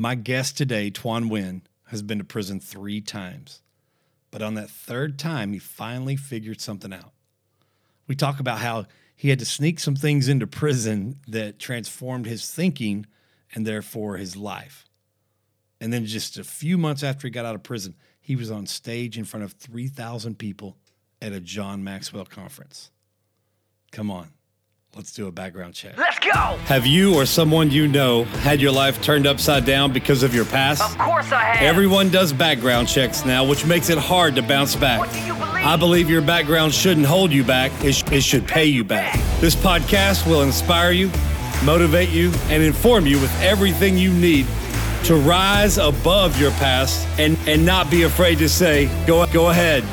My guest today, Tuan Nguyen, has been to prison three times. But on that third time, he finally figured something out. We talk about how he had to sneak some things into prison that transformed his thinking and therefore his life. And then just a few months after he got out of prison, he was on stage in front of 3,000 people at a John Maxwell conference. Come on, let's do a background check. Let's go! Have you or someone you know had your life turned upside down because of your past? Of course I have. Everyone does background checks now, which makes it hard to bounce back. What do you believe? I believe your background shouldn't hold you back, it, sh- it should pay you back. This podcast will inspire you, motivate you, and inform you with everything you need to rise above your past and, and not be afraid to say, go, go ahead,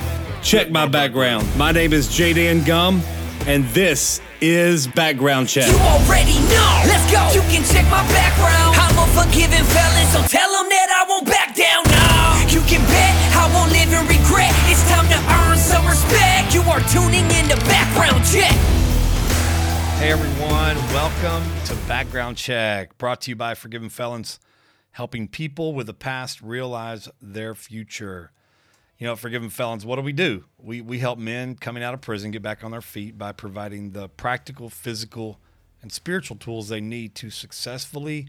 check my background. My name is Jaden Gum, and this is Background Check. You already know. Let's go. You can check my background. I'm a forgiving felon, so tell them that I won't back down. No. You can bet I won't live in regret. It's time to earn some respect. You are tuning in to Background Check. Hey everyone, welcome to Background Check, brought to you by Forgiven Felons, helping people with the past realize their future. You know, Forgiven Felons, what do we do? We we help men coming out of prison get back on their feet by providing the practical, physical, and spiritual tools they need to successfully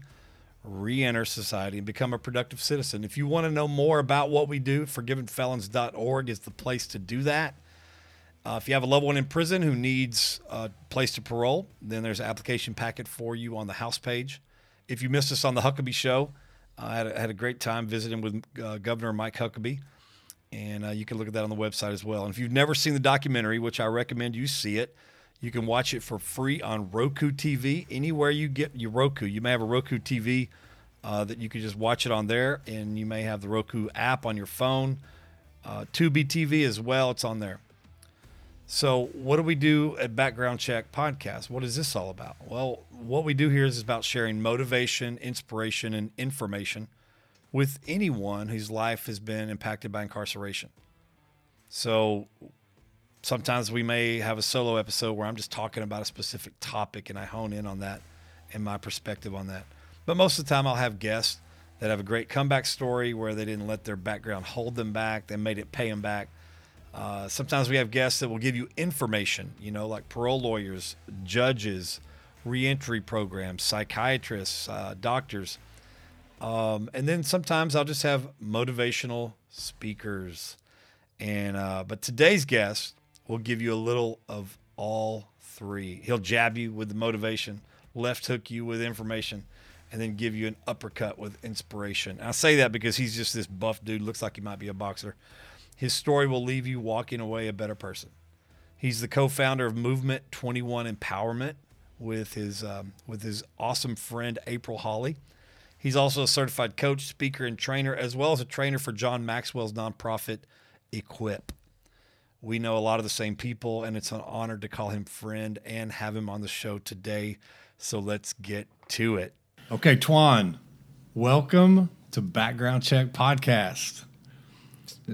re-enter society and become a productive citizen. If you want to know more about what we do, forgivenfelons.org is the place to do that. Uh, if you have a loved one in prison who needs a place to parole, then there's an application packet for you on the house page. If you missed us on the Huckabee show, I had, a, had a great time visiting with uh, Governor Mike Huckabee, and uh, you can look at that on the website as well. And if you've never seen the documentary, which I recommend you see it, you can watch it for free on Roku TV anywhere you get your Roku. You may have a Roku TV uh, that you can just watch it on there, and you may have the Roku app on your phone. Uh, Tubi TV as well, it's on there. So, what do we do at Background Check Podcast? What is this all about? Well, what we do here is about sharing motivation, inspiration, and information with anyone whose life has been impacted by incarceration. So, sometimes we may have a solo episode where I'm just talking about a specific topic and I hone in on that and my perspective on that. But most of the time, I'll have guests that have a great comeback story where they didn't let their background hold them back, they made it pay them back. Uh, sometimes we have guests that will give you information, you know, like parole lawyers, judges, reentry programs, psychiatrists, uh, doctors. Um, and then sometimes I'll just have motivational speakers. And uh, but today's guest will give you a little of all three. He'll jab you with the motivation, left hook you with information, and then give you an uppercut with inspiration. And I say that because he's just this buff dude, looks like he might be a boxer. His story will leave you walking away a better person. He's the co-founder of Movement 21 Empowerment with his um, with his awesome friend April Holly. He's also a certified coach, speaker, and trainer, as well as a trainer for John Maxwell's nonprofit Equip. We know a lot of the same people, and it's an honor to call him friend and have him on the show today. So let's get to it. Okay, Tuan, welcome to Background Check Podcast.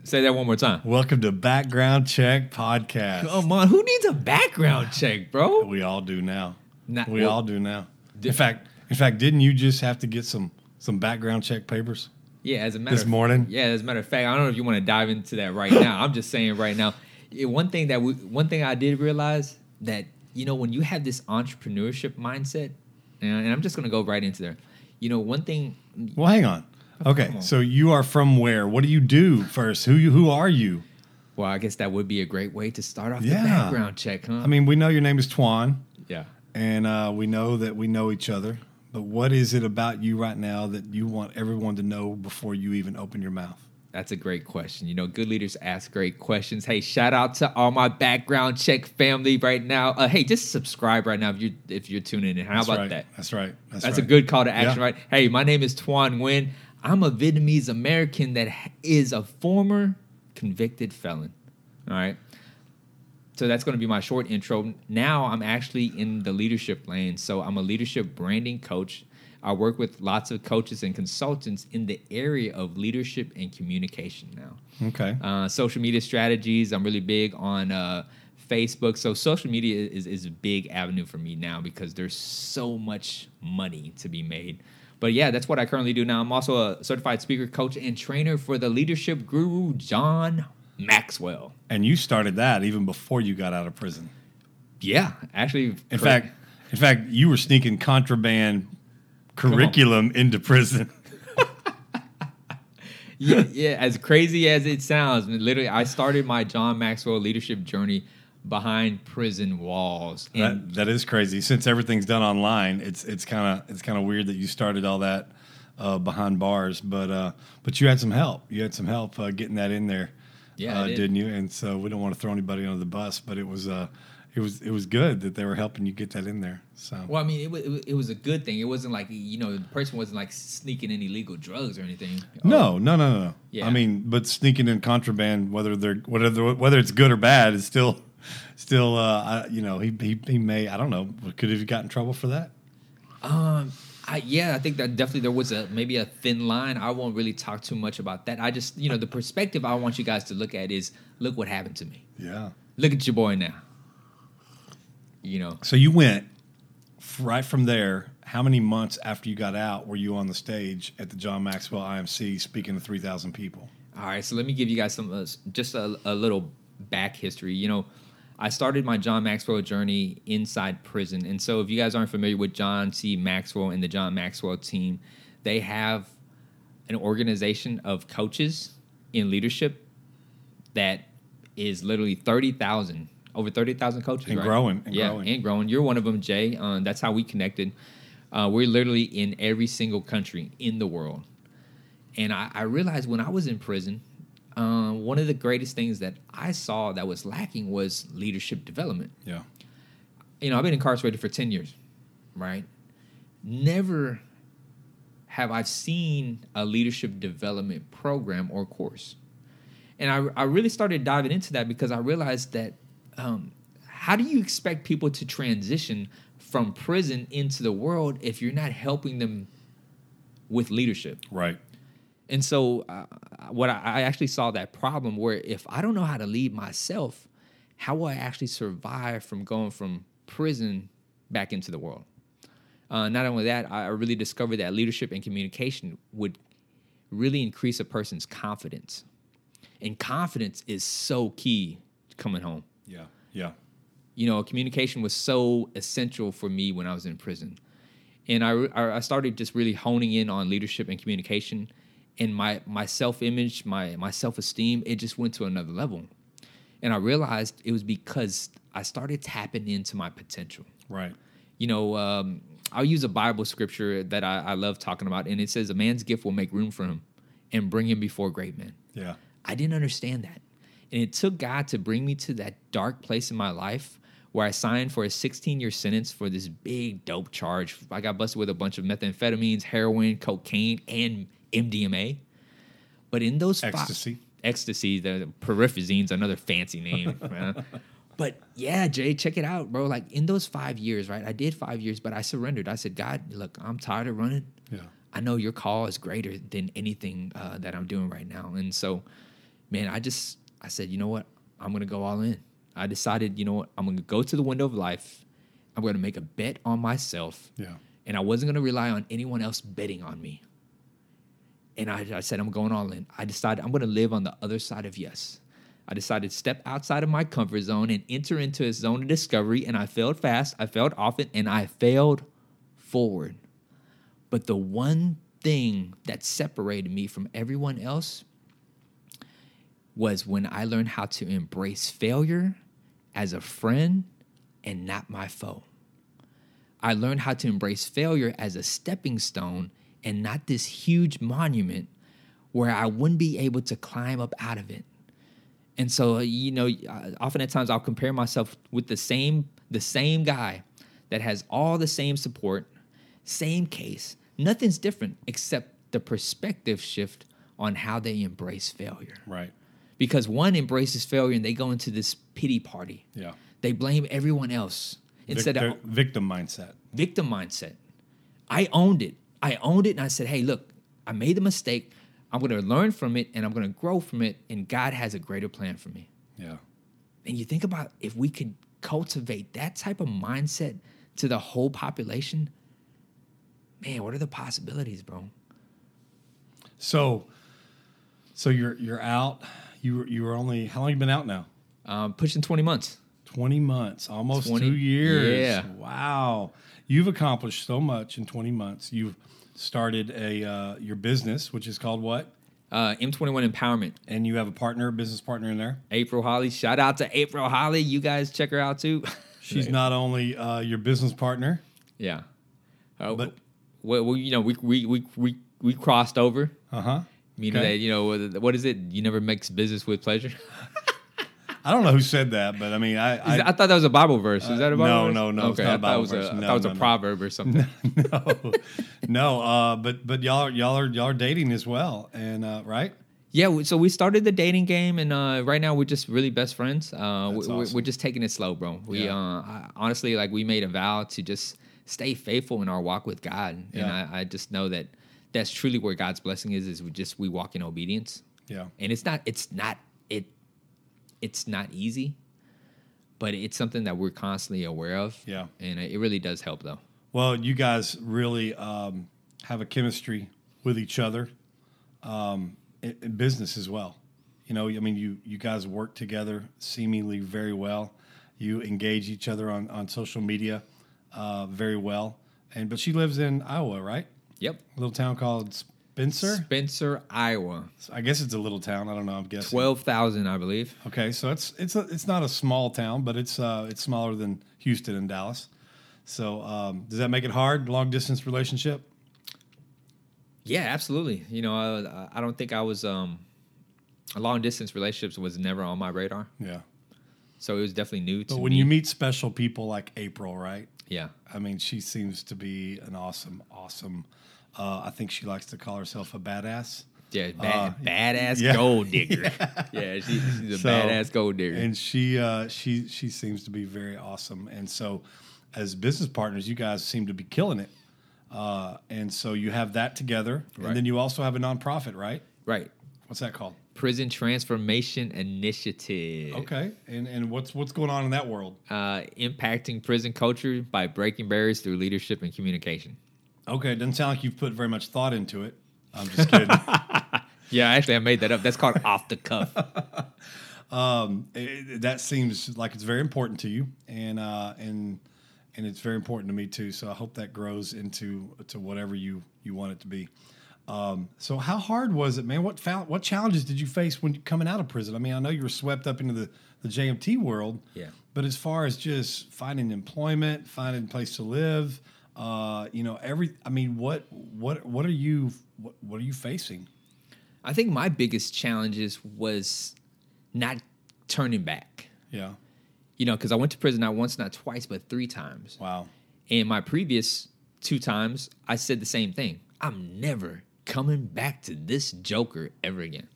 Say that one more time. Welcome to Background Check Podcast. Come on, who needs a background check, bro? We all do now. Nah, we well, all do now. In fact, in fact, didn't you just have to get some some background check papers? Yeah, as a matter This of, morning? Yeah, as a matter of fact, I don't know if you want to dive into that right now. I'm just saying right now. one thing that we, one thing I did realize that you know when you have this entrepreneurship mindset, and, and I'm just gonna go right into there. You know, one thing. Well, hang on. Okay, on. so you are from where? What do you do first? Who you, who are you? Well, I guess that would be a great way to start off Yeah. the background check, huh? I mean, we know your name is Tuan, yeah. and uh, we know that we know each other. But what is it about you right now that you want everyone to know before you even open your mouth? That's a great question. You know, good leaders ask great questions. Hey, shout out to all my background check family right now. Uh, hey, just subscribe right now if you're if you're tuning in. How That's about right. that? That's right. That's, That's a good call to action, Yeah. right? Hey, my name is Tuan Nguyen. I'm a Vietnamese American that is a former convicted felon. All right. So that's going to be my short intro. Now I'm actually in the leadership lane. So I'm a leadership branding coach. I work with lots of coaches and consultants in the area of leadership and communication now Okay. uh, social media strategies. I'm really big on uh, Facebook. So social media is, is a big avenue for me now because there's so much money to be made. But yeah, that's what I currently do now. I'm also a certified speaker, coach, and trainer for the leadership guru John Maxwell. And you started that even before you got out of prison. Yeah, actually, In fact, in fact, you were sneaking contraband curriculum into prison. yeah, yeah. As crazy as it sounds, literally, I started my John Maxwell leadership journey behind prison walls. That, that is crazy. Since everything's done online, it's it's kind of it's kind of weird that you started all that uh, behind bars. But uh, but you had some help. You had some help uh, getting that in there. Yeah, uh, did. didn't you? And so we don't want to throw anybody under the bus, but it was uh, it was it was good that they were helping you get that in there. So well, I mean, it was, it was a good thing. It wasn't like you know the person wasn't like sneaking in illegal drugs or anything. no, no, no, no. Yeah. I mean, but sneaking in contraband, whether they're whether whether it's good or bad, is still still uh, I- you know he, he he may I don't know could have got in trouble for that. Um, I, yeah, I think that definitely there was a maybe a thin line. I won't really talk too much about that. I just you know the perspective I want you guys to look at is look what happened to me. Yeah. Look at your boy now. You know, So you went right from there. How many months after you got out were you on the stage at the John Maxwell IMC speaking to three thousand people? All right, so let me give you guys some uh, just a, a little back history. You know, I started my John Maxwell journey inside prison, and so if you guys aren't familiar with John C. Maxwell and the John Maxwell team, they have an organization of coaches in leadership that is literally thirty thousand, over thirty thousand coaches, And right? growing, and yeah, growing. and growing. You're one of them, Jay. Uh, that's how we connected. Uh, we're literally in every single country in the world. And I, I realized when I was in prison, uh, one of the greatest things that I saw that was lacking was leadership development. Yeah. You know, I've been incarcerated for 10 years, right? Never have I seen a leadership development program or course. And I, I really started diving into that because I realized that um, how do you expect people to transition from prison into the world if you're not helping them with leadership? Right. And so, uh, what I, I actually saw that problem where if I don't know how to lead myself, how will I actually survive from going from prison back into the world? Uh, not only that, I really discovered that leadership and communication would really increase a person's confidence. And confidence is so key coming home Yeah. Yeah. you know, communication was so essential for me when I was in prison. And I, I I started just really honing in on leadership and communication. And my, my self image, my, my self esteem, it just went to another level. And I realized it was because I started tapping into my potential. Right. You know, um, I'll use a Bible scripture that I, I love talking about, and it says, A man's gift will make room for him and bring him before great men. Yeah. I didn't understand that. And it took God to bring me to that dark place in my life where I signed for a 16 year sentence for this big dope charge. I got busted with a bunch of methamphetamines, heroin, cocaine, and MDMA. But in those Ecstasy. ecstasy, the periphazine's another fancy name. But yeah, Jay, check it out, bro. Like in those five years, right? I did five years, but I surrendered. I said, God, look, I'm tired of running. Yeah. I know your call is greater than anything uh, that I'm doing right now. And so, man, I just, I said, you know what? I'm going to go all in. I decided, you know what? I'm going to go to the window of life. I'm going to make a bet on myself. Yeah. And I wasn't going to rely on anyone else betting on me. And I, I said, I'm going all in. I decided I'm going to live on the other side of yes. I decided to step outside of my comfort zone and enter into a zone of discovery. And I failed fast, I failed often, and I failed forward. But the one thing that separated me from everyone else was when I learned how to embrace failure as a friend and not my foe. I learned how to embrace failure as a stepping stone and not this huge monument where I wouldn't be able to climb up out of it. And so, you know, uh, often at times I'll compare myself with the same the same guy that has all the same support, same case. Nothing's different except the perspective shift on how they embrace failure. Right. Because one embraces failure and they go into this pity party. Yeah. They blame everyone else instead Victor- of victim mindset. victim mindset. I owned it. I owned it and I said, hey, look, I made the mistake. I'm going to learn from it and I'm going to grow from it. And God has a greater plan for me. Yeah. And you think about if we could cultivate that type of mindset to the whole population, man, what are the possibilities, bro? So, so you're you're out. You were you were only how long you been out now? Um, pushing 20 months. Twenty months, almost 20 two years. yeah. Wow, you've accomplished so much in twenty months. You've started a uh, your business, which is called what? Uh, M21 Empowerment. And you have a partner, business partner in there. April Holly. Shout out to April Holly. You guys check her out too. She's not only uh, your business partner, yeah. Uh, But- well, well, you know, we we we we, we crossed over. uh huh. Meaning Okay. that you know what is it? You never mix business with pleasure. I don't know who said that, but I mean, I, I, I thought that was a Bible verse. Is that a Bible no, verse? no, no, it's Okay, I thought Bible it was verse. a, No, it was no, a no. proverb or something. no, no. Uh, but but y'all are y'all are y'all are dating as well, and uh, right? Yeah, so we started the dating game, and uh, right now we're just really best friends. Uh, we, awesome. we're just taking it slow, bro. We Yeah. uh, I, honestly, like, we made a vow to just stay faithful in our walk with God, and Yeah. I, I just know that that's truly where God's blessing is. Is we just we walk in obedience, Yeah. and it's not it's not it it's not easy, but it's something that we're constantly aware of. Yeah. and it really does help, though. Well, you guys really um, have a chemistry with each other, um, in, in business as well. You know, I mean, you you guys work together seemingly very well. You engage each other on on social media uh, very well. And but she lives in Iowa, right? Yep. A little town called Spencer. Spencer, Iowa, I guess it's a little town. I don't know. I'm guessing. twelve thousand, I believe. Okay, so it's it's a, it's not a small town, but it's uh, it's smaller than Houston and Dallas. So um, does that make it hard? Long distance relationship? Yeah, absolutely. You know, I, I don't think I was um, long distance relationships was never on my radar, Yeah. so it was definitely new to me. But when me. you meet special people like April, right? yeah, I mean, she seems to be an awesome, awesome. Uh, I think she likes to call herself a badass. yeah, bad, Uh, badass yeah. gold digger. yeah, she, she's a So- badass gold digger. and she uh, she she seems to be very awesome. And so, as business partners, you guys seem to be killing it. Uh, and so you have that together, Right. and then you also have a nonprofit, right? right, What's that called? Prison Transformation Initiative. Okay, and and what's what's going on in that world? Uh, impacting prison culture by breaking barriers through leadership and communication. Okay, it doesn't sound like you've put very much thought into it. I'm just kidding. Yeah, actually, I made that up. That's called off the cuff. um, it- that seems like it's very important to you, and uh, and and it's very important to me too. So I hope that grows into to whatever you you want it to be. Um, so how hard was it, man? What found, what challenges did you face when coming out of prison? I mean, I know you were swept up into the the JMT world, Yeah. But as far as just finding employment, finding a place to live, uh, you know, every I mean, what what what are you what, what are you facing? I think my biggest challenges was not turning back. Yeah. You know, because I went to prison not once, not twice, but three times. Wow. And my previous two times, I said the same thing. I'm never coming back to this Joker ever again.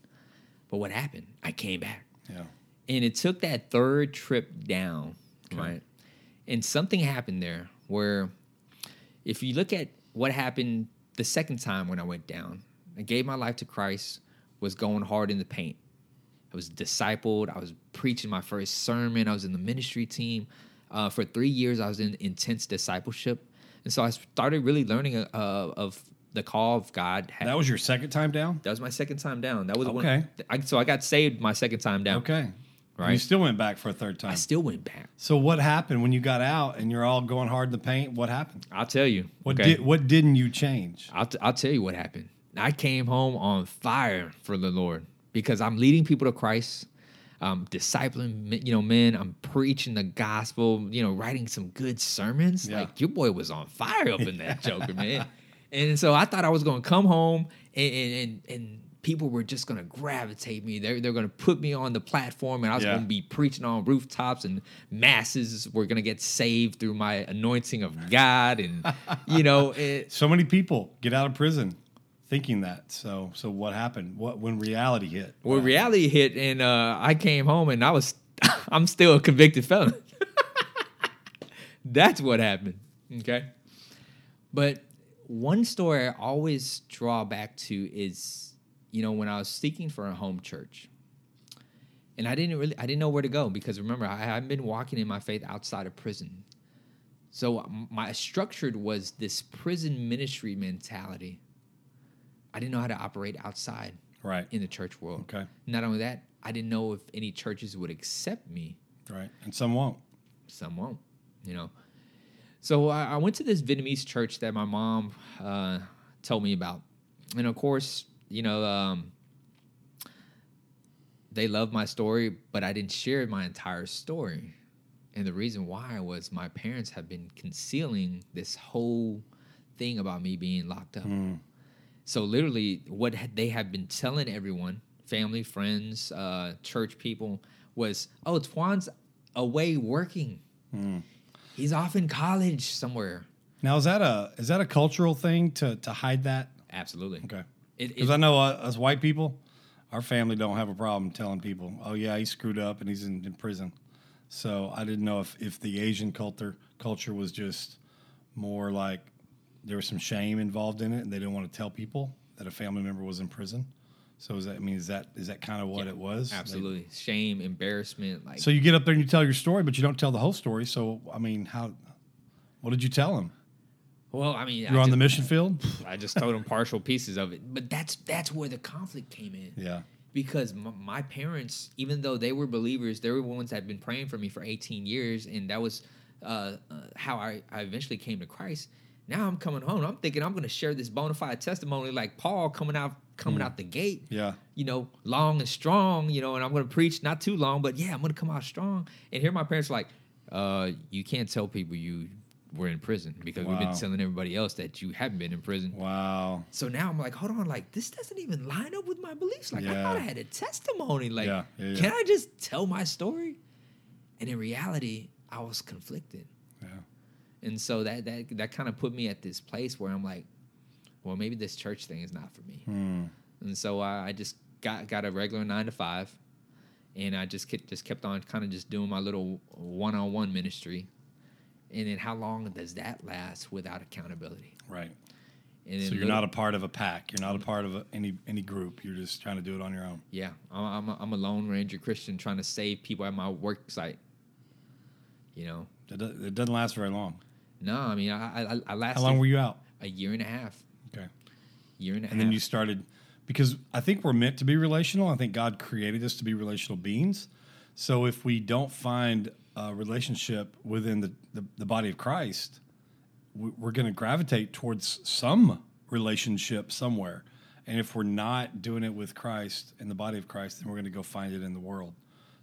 But what happened? I came back. Yeah. And it took that third trip down, right? And something happened there where if you look at what happened the second time when I went down, I gave my life to Christ, was going hard in the paint. I was discipled. I was preaching my first sermon. I was in the ministry team. Uh, for three years, I was in intense discipleship. And so I started really learning uh, of the call of God. That was your second time down? That was my second time down. That was Okay. I, so I got saved my second time down. Okay. Right. You still went back for a third time. I still went back. so what happened when you got out and you're all going hard in the paint? What happened? I'll tell you. What okay? did what didn't you change? I'll, t- I'll tell you what happened. I came home on fire for the Lord because I'm leading people to Christ. I'm discipling, men- you know, men. I'm preaching the gospel. You know, writing some good sermons. Yeah. Like your boy was on fire up in that Joker, man. And so I thought I was going to come home and and and, and people were just going to gravitate me. They're they're going to put me on the platform, and I was Yeah. going to be preaching on rooftops, and masses were going to get saved through my anointing of God, and you know, it, So many people get out of prison thinking that. So so what happened? What when reality hit? Well, reality hit, and uh, I came home, and I was, I'm still a convicted felon. That's what happened. Okay, but one story I always draw back to is, you know, when I was seeking for a home church, and I didn't really, I didn't know where to go because remember, I, I've been walking in my faith outside of prison. So my structured was this prison ministry mentality. I didn't know how to operate outside Right. in the church world. Okay. Not only that, I didn't know if any churches would accept me. Right. And some won't. Some won't, you know. So I, I went to this Vietnamese church that my mom uh, told me about, and of course, you know, um, they loved my story, but I didn't share my entire story. And the reason why was my parents have been concealing this whole thing about me being locked up. So literally, what they have been telling everyone, family, friends, uh, church people, was, "Oh, Tuan's away working. He's off in college somewhere." Now is that a is that a cultural thing to to hide that? Absolutely. Okay. Because I know uh, us white people, our family don't have a problem telling people, "Oh yeah, he screwed up and he's in, in prison." So I didn't know if if the Asian culture culture was just more like there was some shame involved in it, and they didn't want to tell people that a family member was in prison. So is that I mean is that is that kind of what Yeah, it was? Absolutely. Shame, embarrassment, like So you get up there and you tell your story, but you don't tell the whole story. So I mean, how? What did you tell them? Well, I mean, You're I on just, the mission field. I just told them partial pieces of it, but that's that's where the conflict came in. Yeah. because m- my parents, even though they were believers, they were ones that had been praying for me for 18 years, and that was uh, uh, how I, I eventually came to Christ. Now I'm coming home. I'm thinking I'm going to share this bona fide testimony like Paul coming out coming out the gate. Yeah. You know, long and strong. You know, and I'm going to preach not too long, but yeah, I'm going to come out strong. And here my parents are like, uh, you can't tell people you were in prison because we've been telling everybody else that you haven't been in prison. Wow. So now I'm like, hold on, like this doesn't even line up with my beliefs. Like I thought I had a testimony. Like, Yeah, yeah, yeah. can I just tell my story? And in reality, I was conflicted. Yeah. And so that that that kind of put me at this place where I'm like, well, maybe this church thing is not for me. Hmm. And so I, I just got got a regular nine to five, and I just kept just kept on kind of just doing my little one on one ministry. And then how long does that last without accountability? Right. And So you're little- not a part of a pack. You're not a part of a, any any group. You're just trying to do it on your own. Yeah, I'm I'm a, I'm a lone ranger Christian trying to save people at my work site. You know, It, it doesn't last very long. no, I mean I I, I lasted How long were you out? a year and a half, Okay. year and a half. And then you started because I think we're meant to be relational. I think God created us to be relational beings. So if we don't find a relationship within the, the, the body of Christ, we- we're going to gravitate towards some relationship somewhere. And if we're not doing it with Christ in the body of Christ, then we're going to go find it in the world.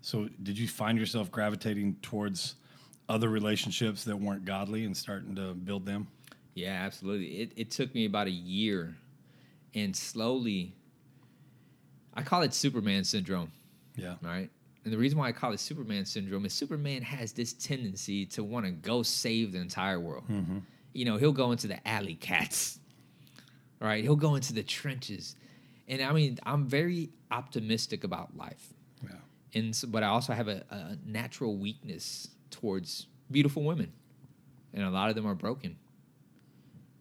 So did you find yourself gravitating towards other relationships that weren't godly and starting to build them? yeah, absolutely. It it took me about a year, and slowly. I call it Superman syndrome. Yeah. right? And the reason why I call it Superman syndrome is Superman has this tendency to want to go save the entire world. You know, he'll go into the alley cats, right? He'll go into the trenches. And I mean, I'm very optimistic about life. Yeah. And so, but I also have a, a natural weakness towards beautiful women, and a lot of them are broken.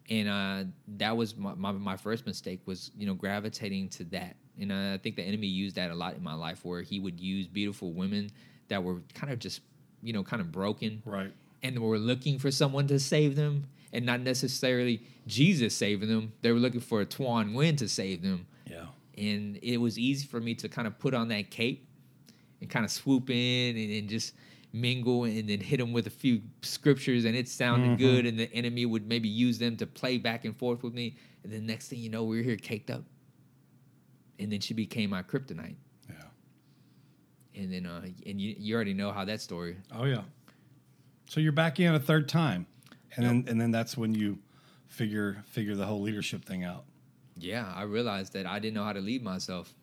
And uh, that was my, my, my first mistake was you know gravitating to that, and I think the enemy used that a lot in my life, where he would use beautiful women that were kind of just you know kind of broken, Right. and were looking for someone to save them, and not necessarily Jesus saving them. They were looking for a Tuan Nguyen to save them, Yeah. and it was easy for me to kind of put on that cape and kind of swoop in and, and just mingle and then hit them with a few scriptures and it sounded mm-hmm. good and the enemy would maybe use them to play back and forth with me and the next thing you know we are here caked up and then she became my kryptonite Yeah. and then uh, and you, you already know how that story Oh yeah. So you're back in a third time, and then and then that's when you figure figure the whole leadership thing out, yeah i realized that i didn't know how to lead myself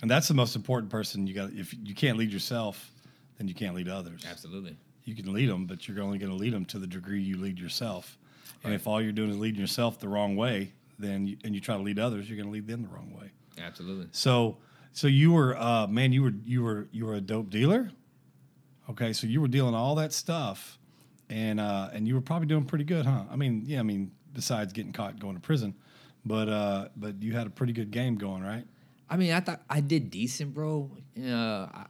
and that's the most important person you got. If you can't lead yourself, then you can't lead others. absolutely You can lead them, but you're only going to lead them to the degree you lead yourself. And if all you're doing is leading yourself the wrong way, then you, and you try to lead others, you're going to lead them the wrong way. Absolutely So so you were uh, man, you were you were you were a dope dealer. Okay, so you were dealing all that stuff, and uh, and you were probably doing pretty good, huh? I mean, yeah, I mean, besides getting caught going to prison, but uh, but you had a pretty good game going, right? I mean, I thought I did decent, bro. Uh, I,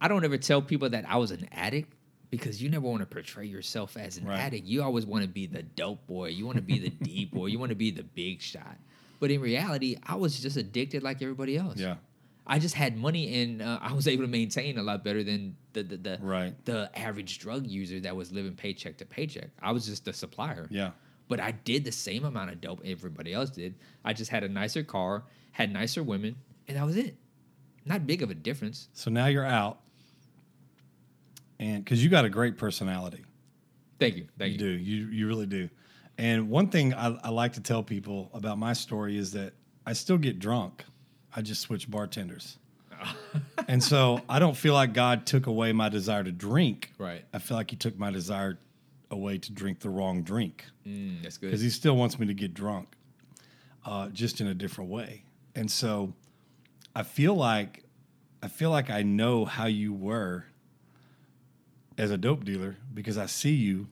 I don't ever tell people that I was an addict because you never want to portray yourself as an Right. addict. You always want to be the dope boy. You want to be the D boy. You want to be the big shot. But in reality, I was just addicted like everybody else. Yeah. I just had money and uh, I was able to maintain a lot better than the the, the Right. the average drug user that was living paycheck to paycheck. I was just the supplier. Yeah. But I did the same amount of dope everybody else did. I just had a nicer car, had nicer women, and that was it. Not big of a difference. So now you're out, and because you got a great personality, Thank you. Thank you you. do, you you really do. And one thing I, I like to tell people about my story is that I still get drunk. I just switch bartenders. and so I don't feel like God took away my desire to drink. Right. I feel like He took my desire away to drink the wrong drink. Mm, that's good. because he still wants me to get drunk, uh, just in a different way. And so, I feel like, I feel like I know how you were as a dope dealer because I see you,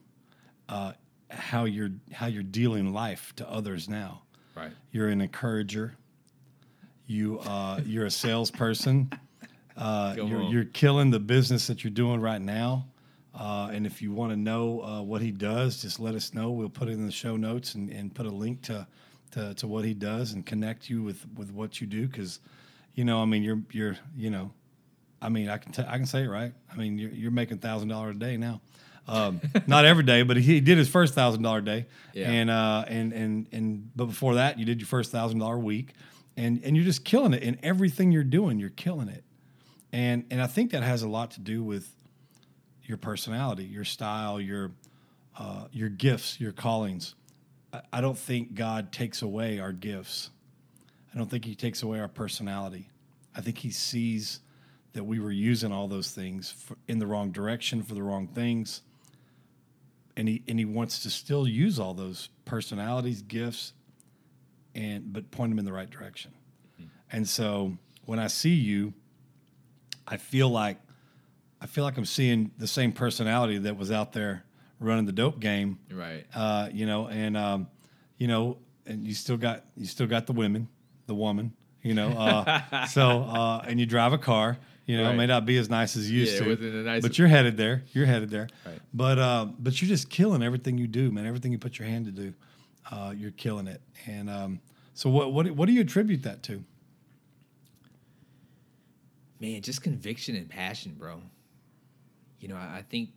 uh, how you're how you're dealing life to others now. right. You're an encourager. You uh, you're a salesperson. Uh, you're, you're killing the business that you're doing right now. Uh, and if you want to know uh, what he does, just let us know. We'll put it in the show notes and, and put a link to, to to what he does and connect you with with what you do. Because, you know, I mean, you're you're you know, I mean, I can t- I can say it right. I mean, you're you're making thousand dollars a day now. Um, not every day, but he did his first thousand dollar day, Yeah. and uh, and and and but before that, you did your first thousand dollar week, and and you're just killing it in everything you're doing. You're killing it, and and I think that has a lot to do with your personality, your style, your uh, your gifts, your callings. I, I don't think God takes away our gifts. I don't think He takes away our personality. I think He sees that we were using all those things for, in the wrong direction for the wrong things, and He and He wants to still use all those personalities, gifts, and but point them in the right direction. And so when I see you, I feel like I feel like I'm seeing the same personality that was out there running the dope game. Right. Uh, you know, and um, you know, and you still got you still got the women, the woman. You know, uh, so uh, and you drive a car. You know, it may not be as nice as you used Yeah, to, it wasn't a nice- but you're headed there. You're headed there. Right. But uh, but you're just killing everything you do, man. Everything you put your hand to do, uh, you're killing it. And um, so what what what do you attribute that to? Man, just conviction and passion, bro. You know, I, I think,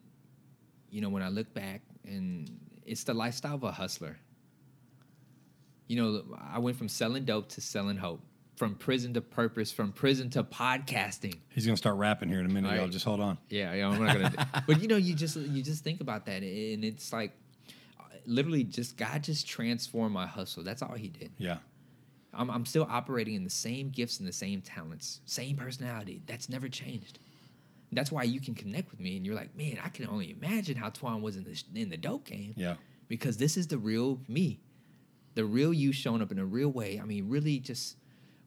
you know, when I look back and it's the lifestyle of a hustler. You know, I went from selling dope to selling hope, from prison to purpose, from prison to podcasting. He's gonna start rapping here in a minute, y'all. Just hold on. Yeah, yeah, I'm not gonna. but you know, you just you just think about that, and it's like, literally, just God just transformed my hustle. That's all He did. Yeah. I'm, I'm still operating in the same gifts and the same talents, same personality. That's never changed. That's why you can connect with me, and you're like, man, I can only imagine how Tuan was in the in the dope game. Yeah. because this is the real me, the real you showing up in a real way. I mean, really, just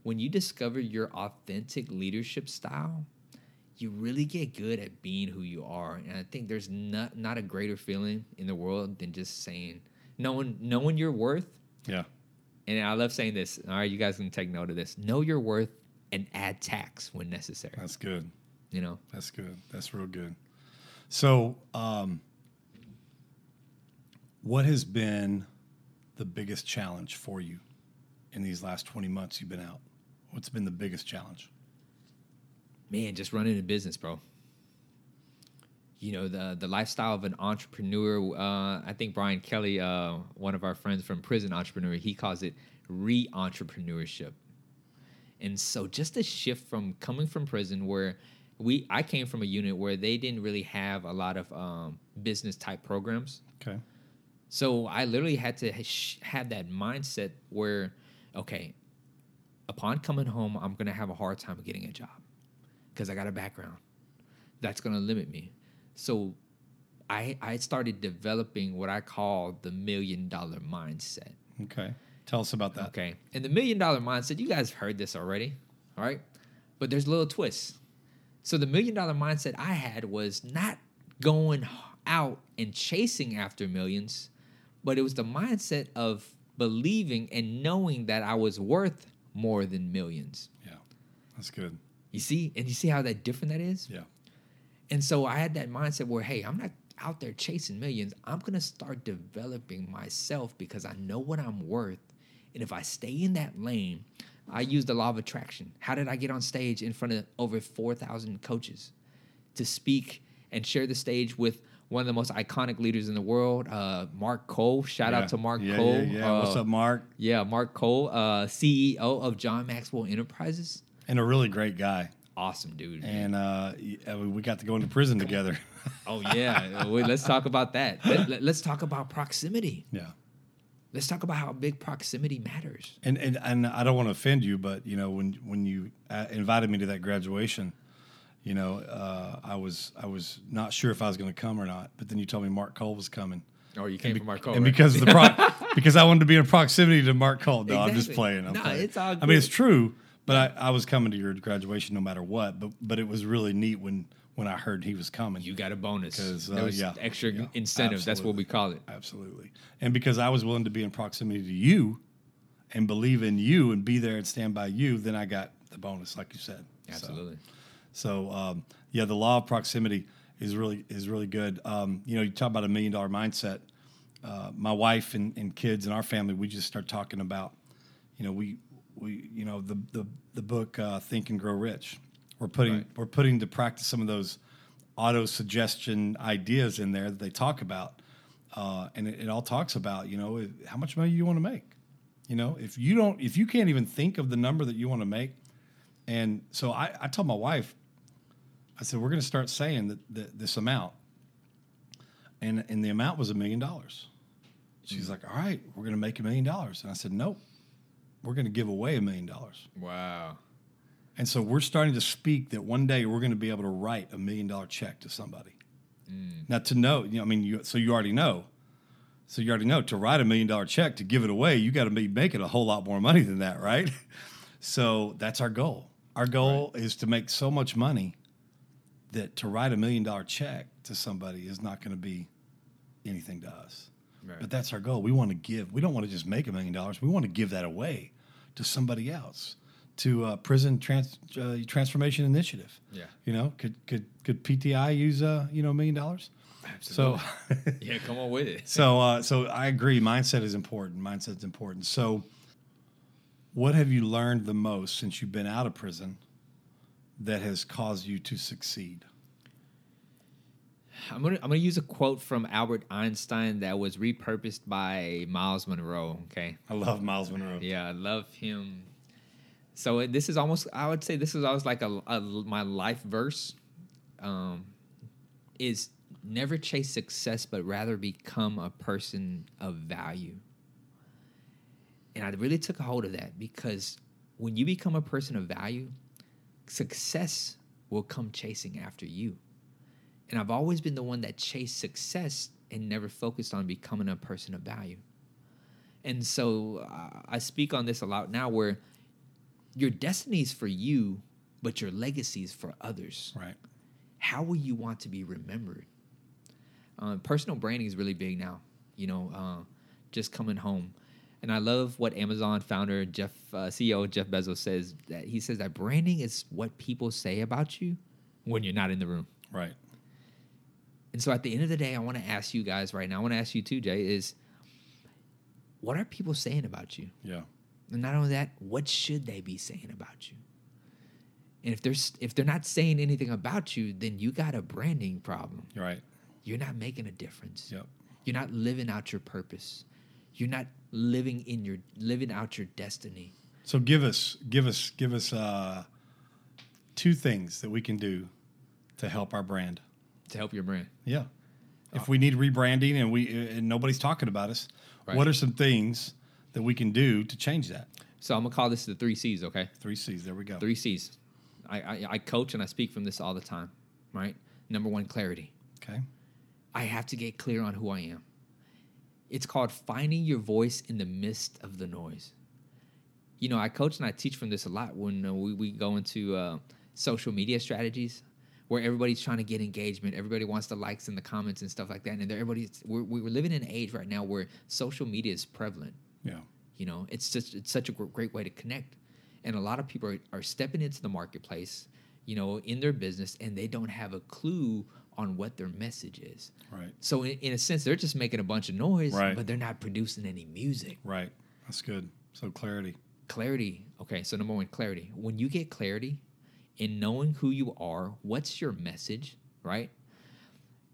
when you discover your authentic leadership style, you really get good at being who you are. And I think there's not not a greater feeling in the world than just saying, knowing knowing your worth Yeah. and I love saying this. All right, you guys can take note of this. Know your worth and add tax when necessary. That's good. You know, That's good. That's real good. So, um, what has been the biggest challenge for you in these last 20 months you've been out? What's been the biggest challenge? man, just running a business, bro. You know the the lifestyle of an entrepreneur. Uh, I think Brian Kelly, uh, one of our friends from Prison Entrepreneur, he calls it re-entrepreneurship. And so, just a shift from coming from prison, where we I came from a unit where they didn't really have a lot of um, business type programs. Okay. So I literally had to sh- have that mindset where, okay, upon coming home, I'm gonna have a hard time getting a job because I got a background that's gonna limit me. So I I started developing what I call the million dollar mindset. Okay. Tell us about that. Okay. And the million dollar mindset, you guys have heard this already, all right? But there's a little twist. So the million dollar mindset I had was not going out and chasing after millions, but it was the mindset of believing and knowing that I was worth more than millions. Yeah. That's good. You see, and you see how that different that is? Yeah. And so I had that mindset where, hey, I'm not out there chasing millions. I'm gonna start developing myself because I know what I'm worth. And if I stay in that lane, I use the law of attraction. How did I get on stage in front of over 4,000 coaches to speak and share the stage with one of the most iconic leaders in the world, uh, Mark Cole? Shout Yeah. out to Mark yeah, Cole. Yeah, yeah. What's Uh, up, Mark? Yeah, Mark Cole, uh, CEO of John Maxwell Enterprises. And a really great guy. Awesome dude. And uh, uh, we got to go into prison together. Oh yeah, Wait, let's talk about that. Let, us talk about proximity. yeah. Let's talk about how big proximity matters. And, and and I don't want to offend you, but you know when when you uh, invited me to that graduation, you know uh, I was I was not sure if I was going to come or not. But then you told me Mark Cole was coming, Oh, you came from Mark Cole, and right? because of the pro- because I wanted to be in proximity to Mark Cole. No, I'm just playing. I'm No, playing. it's all I mean, it's true, but I, I was coming to your graduation no matter what. But but it was really neat when when I heard he was coming. you got a bonus. 'Cause, uh, there was yeah, extra yeah, incentive. That's what we call it. Absolutely. And because I was willing to be in proximity to you and believe in you and be there and stand by you, then I got the bonus, like you said. Absolutely. So, um, yeah, the law of proximity is really is really good. Um, you know, you talk about a million dollar mindset. Uh, my wife and, and kids and our family, we just start talking about, you know, we we you know the the the book uh, Think and Grow Rich. We're putting Right. we're putting to practice some of those auto suggestion ideas in there that they talk about, uh, and it, it all talks about you know how much money you want to make. You know, if you don't, if you can't even think of the number that you want to make, and so I, I told my wife, I said, we're going to start saying that, that this amount. And, and the amount was a million dollars. She's mm. like, all right, we're going to make a million dollars. And I said, nope, we're going to give away a million dollars. Wow. And so we're starting to speak that one day we're going to be able to write a million dollar check to somebody. Mm. Now to know, you know, I mean, you, so you already know. So you already know to write a million dollar check to give it away, you got to be making a whole lot more money than that, right? So that's our goal. Our goal is to make so much money that to write a million dollar check to somebody is not going to be anything to us. Right. But that's our goal. We want to give. We don't want to just make a million dollars. We want to give that away to somebody else, to uh, Prison trans, uh, Transformation Initiative. Yeah. You know, could could could PTI use uh, you know a million dollars? So, Yeah, come on with it. so uh, so I agree. Mindset is important. Mindset's important. So, what have you learned the most since you've been out of prison that has caused you to succeed? I'm gonna I'm gonna use a quote from Albert Einstein that was repurposed by Myles Munroe. Okay. I love Myles Munroe. Yeah, I love him. So this is almost I would say this is always like a, a my life verse. Um, is never chase success, but rather become a person of value. And I really took a hold of that because when you become a person of value, success will come chasing after you. And I've always been the one that chased success and never focused on becoming a person of value. And so uh, I speak on this a lot now where your destiny is for you, but your legacy is for others. Right. How will you want to be remembered? Uh, personal branding is really big now, you know, uh, just coming home. And I love what Amazon founder Jeff, uh, CEO Jeff Bezos says that he says that branding is what people say about you when you're not in the room. Right. And so at the end of the day, I want to ask you guys right now, I want to ask you too, Jay, is what are people saying about you? Yeah. And not only that, what should they be saying about you? And if they're if they're not saying anything about you, then you got a branding problem. Right. You're not making a difference. Yep. You're not living out your purpose. You're not living in your living out your destiny. So give us give us give us uh, two things that we can do to help our brand. to help your brand. Yeah. If we need rebranding and we and nobody's talking about us, Right. what are some things that we can do to change that? So I'm gonna call this the three C's, okay? Three C's. There we go. Three C's. I, I, I coach and I speak from this all the time, right? Number one, clarity. Okay. I have to get clear on who I am. It's called finding your voice in the midst of the noise. You know, I coach and I teach from this a lot when uh, we, we go into uh, social media strategies where everybody's trying to get engagement. Everybody wants the likes and the comments and stuff like that. And everybody's, we're, we're living in an age right now where social media is prevalent. Yeah. You know, it's just it's such a great way to connect, and a lot of people are, are stepping into the marketplace, you know, in their business and they don't have a clue on what their message is. Right. So in, in a sense, they're just making a bunch of noise, Right. but they're not producing any music. Right. That's good. So clarity. Clarity. Okay, so number one, clarity. When you get clarity in knowing who you are, what's your message, right?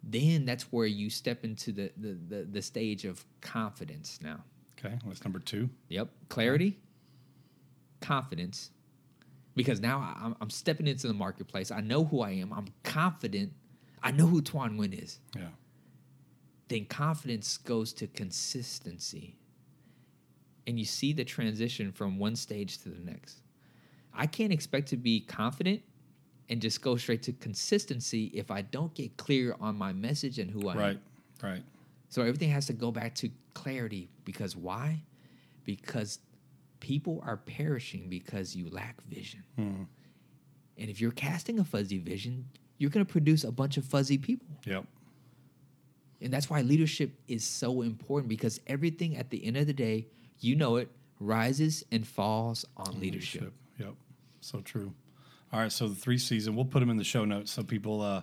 Then that's where you step into the the the, the stage of confidence now. Okay. That's number two. Yep. Clarity, confidence, because now I'm, I'm stepping into the marketplace. I know who I am. I'm confident. I know who Tuan Nguyen is. Yeah. Then confidence goes to consistency. And you see the transition from one stage to the next. I can't expect to be confident and just go straight to consistency if I don't get clear on my message and who I am. Right. Right. So everything has to go back to clarity because why? Because people are perishing because you lack vision. Hmm. And if you're casting a fuzzy vision, you're going to produce a bunch of fuzzy people. Yep. And that's why leadership is so important because everything at the end of the day, you know it, rises and falls on leadership. Yep. So true. All right. So the three season, we'll put them in the show notes so people uh,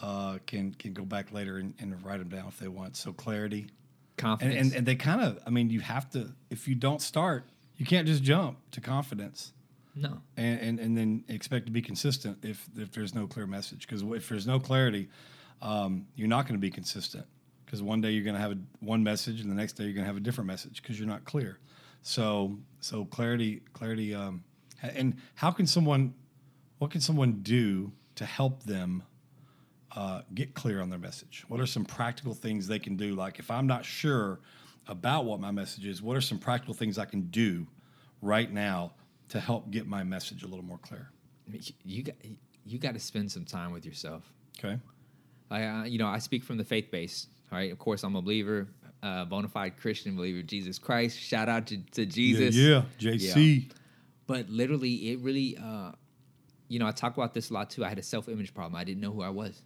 uh, can can go back later and, and write them down if they want. So clarity, and Confidence. and, and they kind of, I mean, you have to. If you don't start, you can't just jump to confidence. No. and, and, and then expect to be consistent if, if there's no clear message. Because if there's no clarity, um, you're not going to be consistent. Because one day you're going to have a, one message, and the next day you're going to have a different message because you're not clear. So so clarity clarity. Um, and how can someone, what can someone do to help them uh, get clear on their message? What are some practical things they can do? Like if I'm not sure about what my message is, what are some practical things I can do right now to help get my message a little more clear? You got you got to spend some time with yourself. Okay. I, uh, you know, I speak from the faith base. All right, of course, I'm a believer, uh, bona fide Christian believer, Jesus Christ. Shout out to, to Jesus. Yeah, yeah. JC. But literally, it really, uh, you know, I talk about this a lot too. I had a self image problem. I didn't know who I was.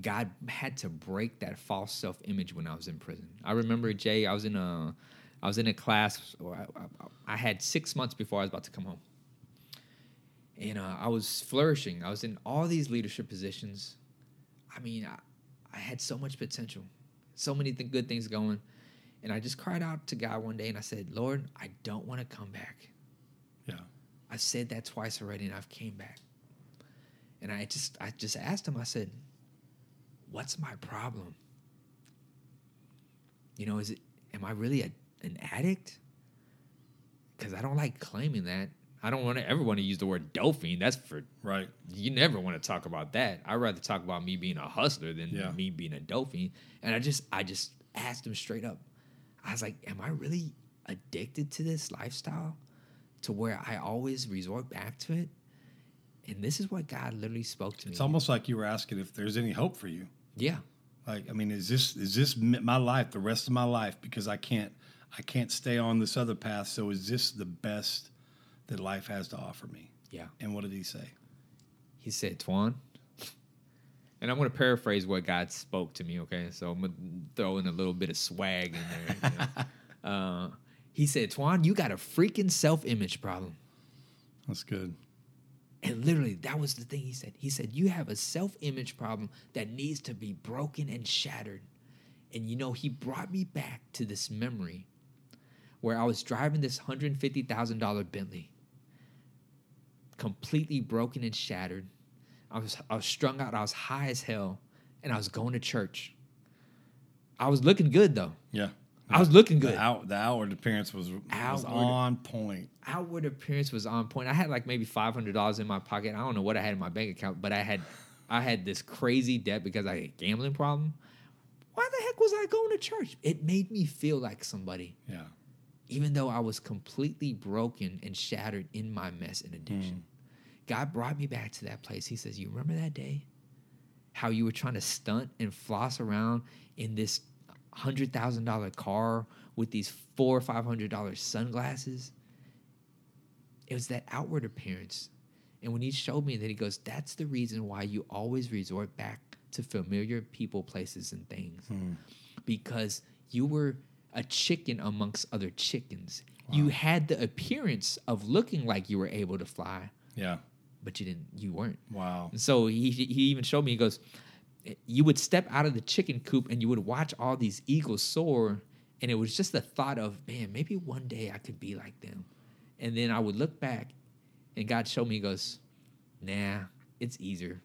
God had to break that false self image when I was in prison. I remember Jay. I was in a, I was in a class. Or I, I, I had six months before I was about to come home, and uh, I was flourishing. I was in all these leadership positions. I mean, I, I had so much potential, so many th- good things going, and I just cried out to God one day and I said, "Lord, I don't want to come back." Yeah. I said that twice already, and I've came back. And I just, I just asked him. I said, "What's my problem? You know, is it? Am I really a, an addict? Because I don't like claiming that. I don't want to ever want to use the word doping. That's for Right. you never want to talk about that. I'd rather talk about me being a hustler than Yeah. me being a dopey. And I just I just asked him straight up. I was like, Am I really addicted to this lifestyle to where I always resort back to it? And this is what God literally spoke to me. It's almost like you were asking if there's any hope for you. yeah. Like, I mean, is this is this my life, the rest of my life? Because I can't I can't stay on this other path. So is this the best that life has to offer me? Yeah. And what did he say? He said, Tuan. And I'm going to paraphrase what God spoke to me, okay? So I'm going to throw in a little bit of swag in there. you know. uh, he said, Tuan, you got a freaking self image problem. That's good. And literally, that was the thing he said. He said, You have a self image problem that needs to be broken and shattered. And you know, he brought me back to this memory where I was driving this $150,000 Bentley, completely broken and shattered. I was, I was strung out, I was high as hell, and I was going to church. I was looking good though. Yeah. I was looking good. The, out, the outward appearance was, was on point. outward appearance was on point. I had like maybe five hundred dollars in my pocket. I don't know what I had in my bank account, but I had I had this crazy debt because I had a gambling problem. Why the heck was I going to church? It made me feel like somebody, Yeah. Even though I was completely broken and shattered in my mess and addiction. Mm. God brought me back to that place. He says, "You remember that day? How you were trying to stunt and floss around in this hundred thousand dollar car with these four or five hundred dollar sunglasses?" it was that outward appearance. And when he showed me that, he goes, That's the reason why you always resort back to familiar people, places, and things. Mm. Because you were a chicken amongst other chickens. You had the appearance of looking like you were able to fly, Yeah. but you didn't. You weren't. Wow. And so he he even showed me. He goes, you would step out of the chicken coop and you would watch all these eagles soar, and it was just the thought of, man, maybe one day I could be like them. And then I would look back, and God showed me. He goes, nah, it's easier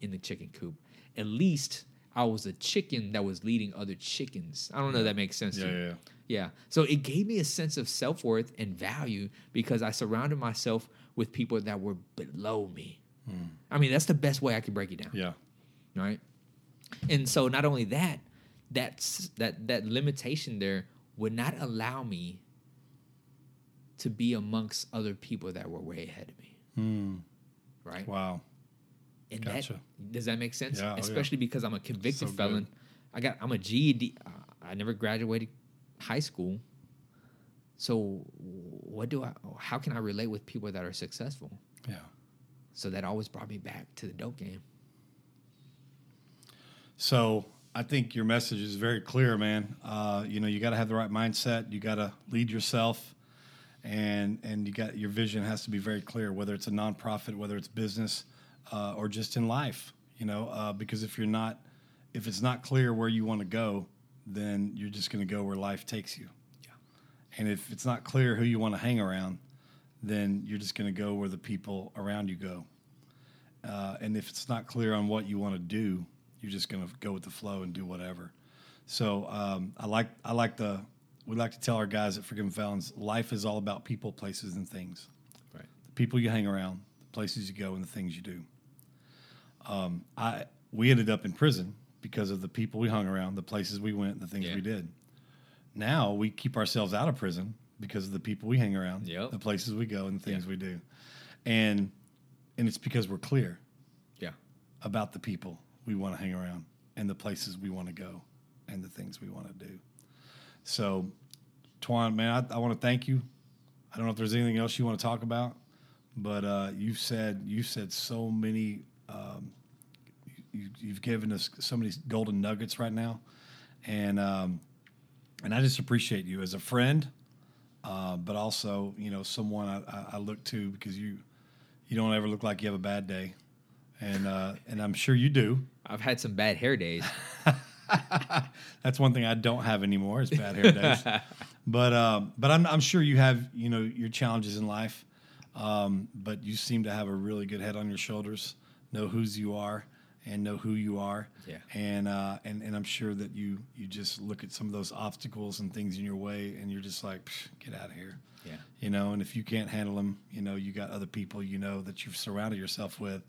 in the chicken coop. At least I was a chicken that was leading other chickens. I don't know if that makes sense. to Yeah, you. yeah, yeah. Yeah. So it gave me a sense of self worth and value because I surrounded myself with people that were below me. Hmm. I mean, that's the best way I could break it down. Yeah. Right. And so not only that, that's that that limitation there would not allow me to be amongst other people that were way ahead of me. Hmm. Right. Wow. And Gotcha. that does that make sense? Yeah, oh, yeah. Especially because I'm a convicted So good. felon. I got I'm a GED. Uh, I never graduated high school. So what do I? How can I relate with people that are successful? Yeah. So that always brought me back to the dope game. So I think your message is very clear, man. Uh, you know, you got to have the right mindset. You got to lead yourself, and and you got your vision has to be very clear. Whether it's a nonprofit, whether it's business, uh, or just in life. You know, uh, because if you're not, if it's not clear where you want to go, then you're just going to go where life takes you. Yeah. And if it's not clear who you want to hang around, then you're just going to go where the people around you go. Uh, and if it's not clear on what you want to do, you're just going to go with the flow and do whatever. So um, I like I like the we like to tell our guys at Forgiven Felons, life is all about people, places, and things. Right. The people you hang around, the places you go, and the things you do. Um, I we ended up in prison because of the people we hung around, the places we went, the things Yeah. we did. Now we keep ourselves out of prison because of the people we hang around, Yep. the places we go, and the things Yeah. we do, and and it's because we're clear Yeah. about the people we want to hang around and the places we want to go and the things we want to do. So, Tuan, man, I, I want to thank you. I don't know if there's anything else you want to talk about, but uh, you've said you said so many. Um, you, you've given us so many golden nuggets right now, and um, and I just appreciate you as a friend, uh, but also you know someone I, I, I look to because you you don't ever look like you have a bad day, and uh, and I'm sure you do. I've had some bad hair days. That's one thing I don't have anymore is bad hair days. but um, but I'm I'm sure you have you know your challenges in life. Um, but you seem to have a really good head on your shoulders, know whose you are, and know who you are. Yeah. And uh, and and I'm sure that you you just look at some of those obstacles and things in your way, and you're just like, "Psh, get out of here. Yeah. You know, and if you can't handle them, you know, you got other people you know that you've surrounded yourself with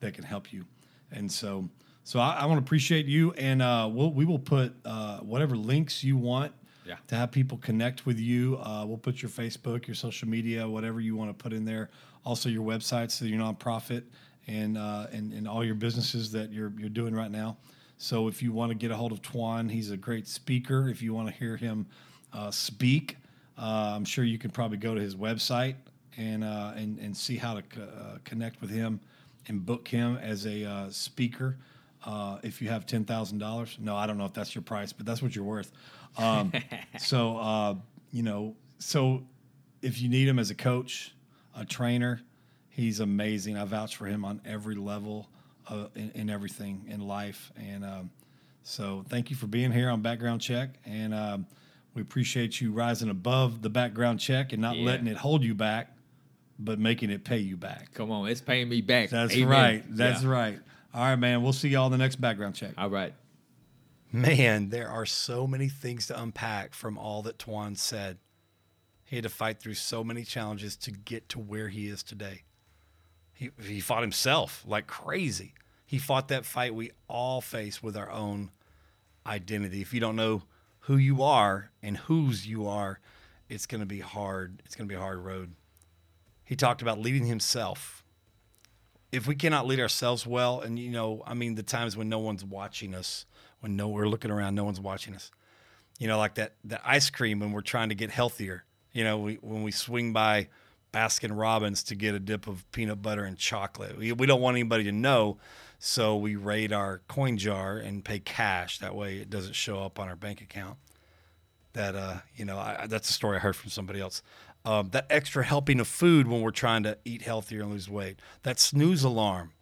that can help you. And so, so I, I want to appreciate you, and uh, we'll we will put uh, whatever links you want Yeah. to have people connect with you. Uh, we'll put your Facebook, your social media, whatever you want to put in there. Also, your website, so your nonprofit, and uh, and and all your businesses that you're you're doing right now. So if you want to get a hold of Tuan, he's a great speaker. If you want to hear him uh, speak, uh, I'm sure you can probably go to his website and uh, and and see how to co- uh, connect with him and book him as a uh, speaker. Uh, if you have ten thousand dollars, no, I don't know if that's your price, but that's what you're worth. Um, so uh, you know, so if you need him as a coach, a trainer, he's amazing. I vouch for him on every level uh, in, in everything in life. And um, so, thank you for being here on Background Check, and um, we appreciate you rising above the background check and not Yeah. letting it hold you back, but making it pay you back. Come on, it's paying me back. That's Amen. right. That's Yeah. right. All right, man. We'll see y'all in the next background check. All right. Man, there are so many things to unpack from all that Tuan said. He had to fight through so many challenges to get to where he is today. He, he fought himself like crazy. He fought that fight we all face with our own identity. If you don't know who you are and whose you are, it's going to be hard. It's going to be a hard road. He talked about leading himself. If we cannot lead ourselves well, and you know, I mean, the times when no one's watching us, when no we're looking around, no one's watching us. You know, like that that ice cream when we're trying to get healthier. You know, we, when we swing by Baskin Robbins to get a dip of peanut butter and chocolate, we, we don't want anybody to know, so we raid our coin jar and pay cash. That way, it doesn't show up on our bank account. That uh, you know, I, that's a story I heard from somebody else. um, that extra helping of food when we're trying to eat healthier and lose weight, that snooze alarm,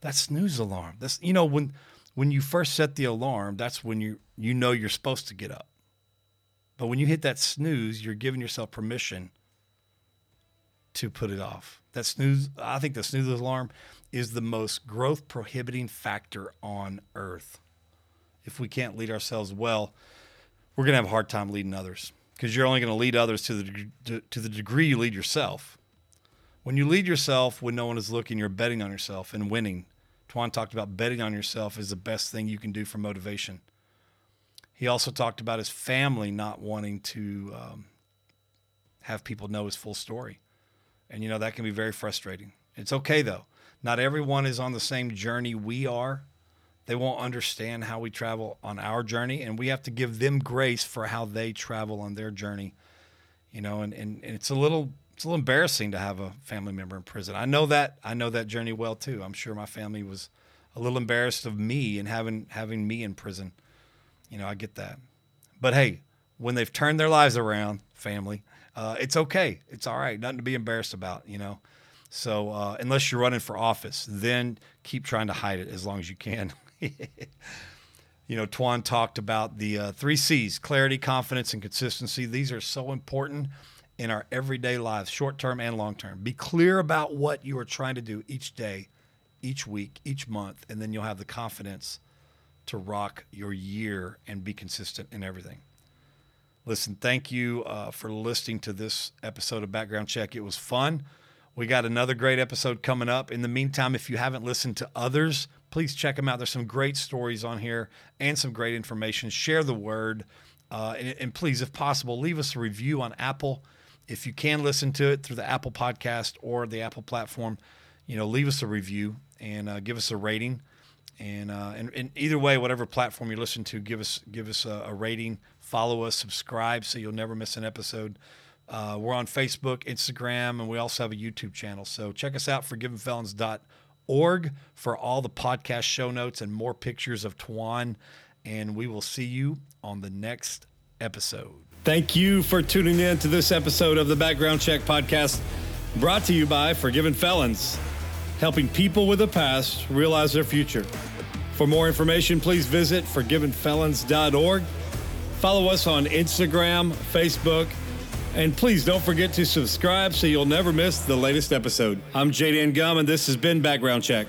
that snooze alarm. That's you know when when you first set the alarm, that's when you you know you're supposed to get up. But when you hit that snooze, you're giving yourself permission to put it off. That snooze, I think the snooze alarm is the most growth prohibiting factor on earth. If we can't lead ourselves well, we're going to have a hard time leading others because you're only going to lead others to the to, the degree you lead yourself. When you lead yourself when no one is looking, you're betting on yourself and winning. Tuan talked about betting on yourself is the best thing you can do for motivation. He also talked about his family not wanting to um, have people know his full story. And, you know, that can be very frustrating. It's okay, though. Not everyone is on the same journey we are. They won't understand how we travel on our journey, and we have to give them grace for how they travel on their journey. You know, and, and, and it's a little it's a little embarrassing to have a family member in prison. I know that I know that journey well too. I'm sure my family was a little embarrassed of me and having having me in prison. You know, I get that. But hey, when they've turned their lives around, family, uh, it's okay. It's all right. Nothing to be embarrassed about, you know. So uh, unless you're running for office, then keep trying to hide it as long as you can. you know, Tuan talked about the uh, three C's: clarity, confidence, and consistency. These are so important in our everyday lives, short term and long term. Be clear about what you are trying to do each day, each week, each month, and then you'll have the confidence to rock your year and be consistent in everything. Listen, thank you uh, for listening to this episode of Background Check. It was fun. We got another great episode coming up. In the meantime, if you haven't listened to others, please check them out. There's some great stories on here and some great information. Share the word. Uh, and, and, please, if possible, leave us a review on Apple. If you can listen to it through the Apple podcast or the Apple platform, you know, leave us a review and uh, give us a rating. And, uh, and, and either way, whatever platform you listen to, give us give us a, a rating, follow us, subscribe, so you'll never miss an episode. Uh, we're on Facebook, Instagram, and we also have a YouTube channel. So check us out, forgivenfelons.org, for all the podcast show notes and more pictures of Tuan. And we will see you on the next episode. Thank you for tuning in to this episode of the Background Check Podcast, brought to you by Forgiven Felons, helping people with a past realize their future. For more information, please visit forgivenfelons.org. Follow us on Instagram, Facebook, and please don't forget to subscribe so you'll never miss the latest episode. I'm Jaden Gum, and this has been Background Check.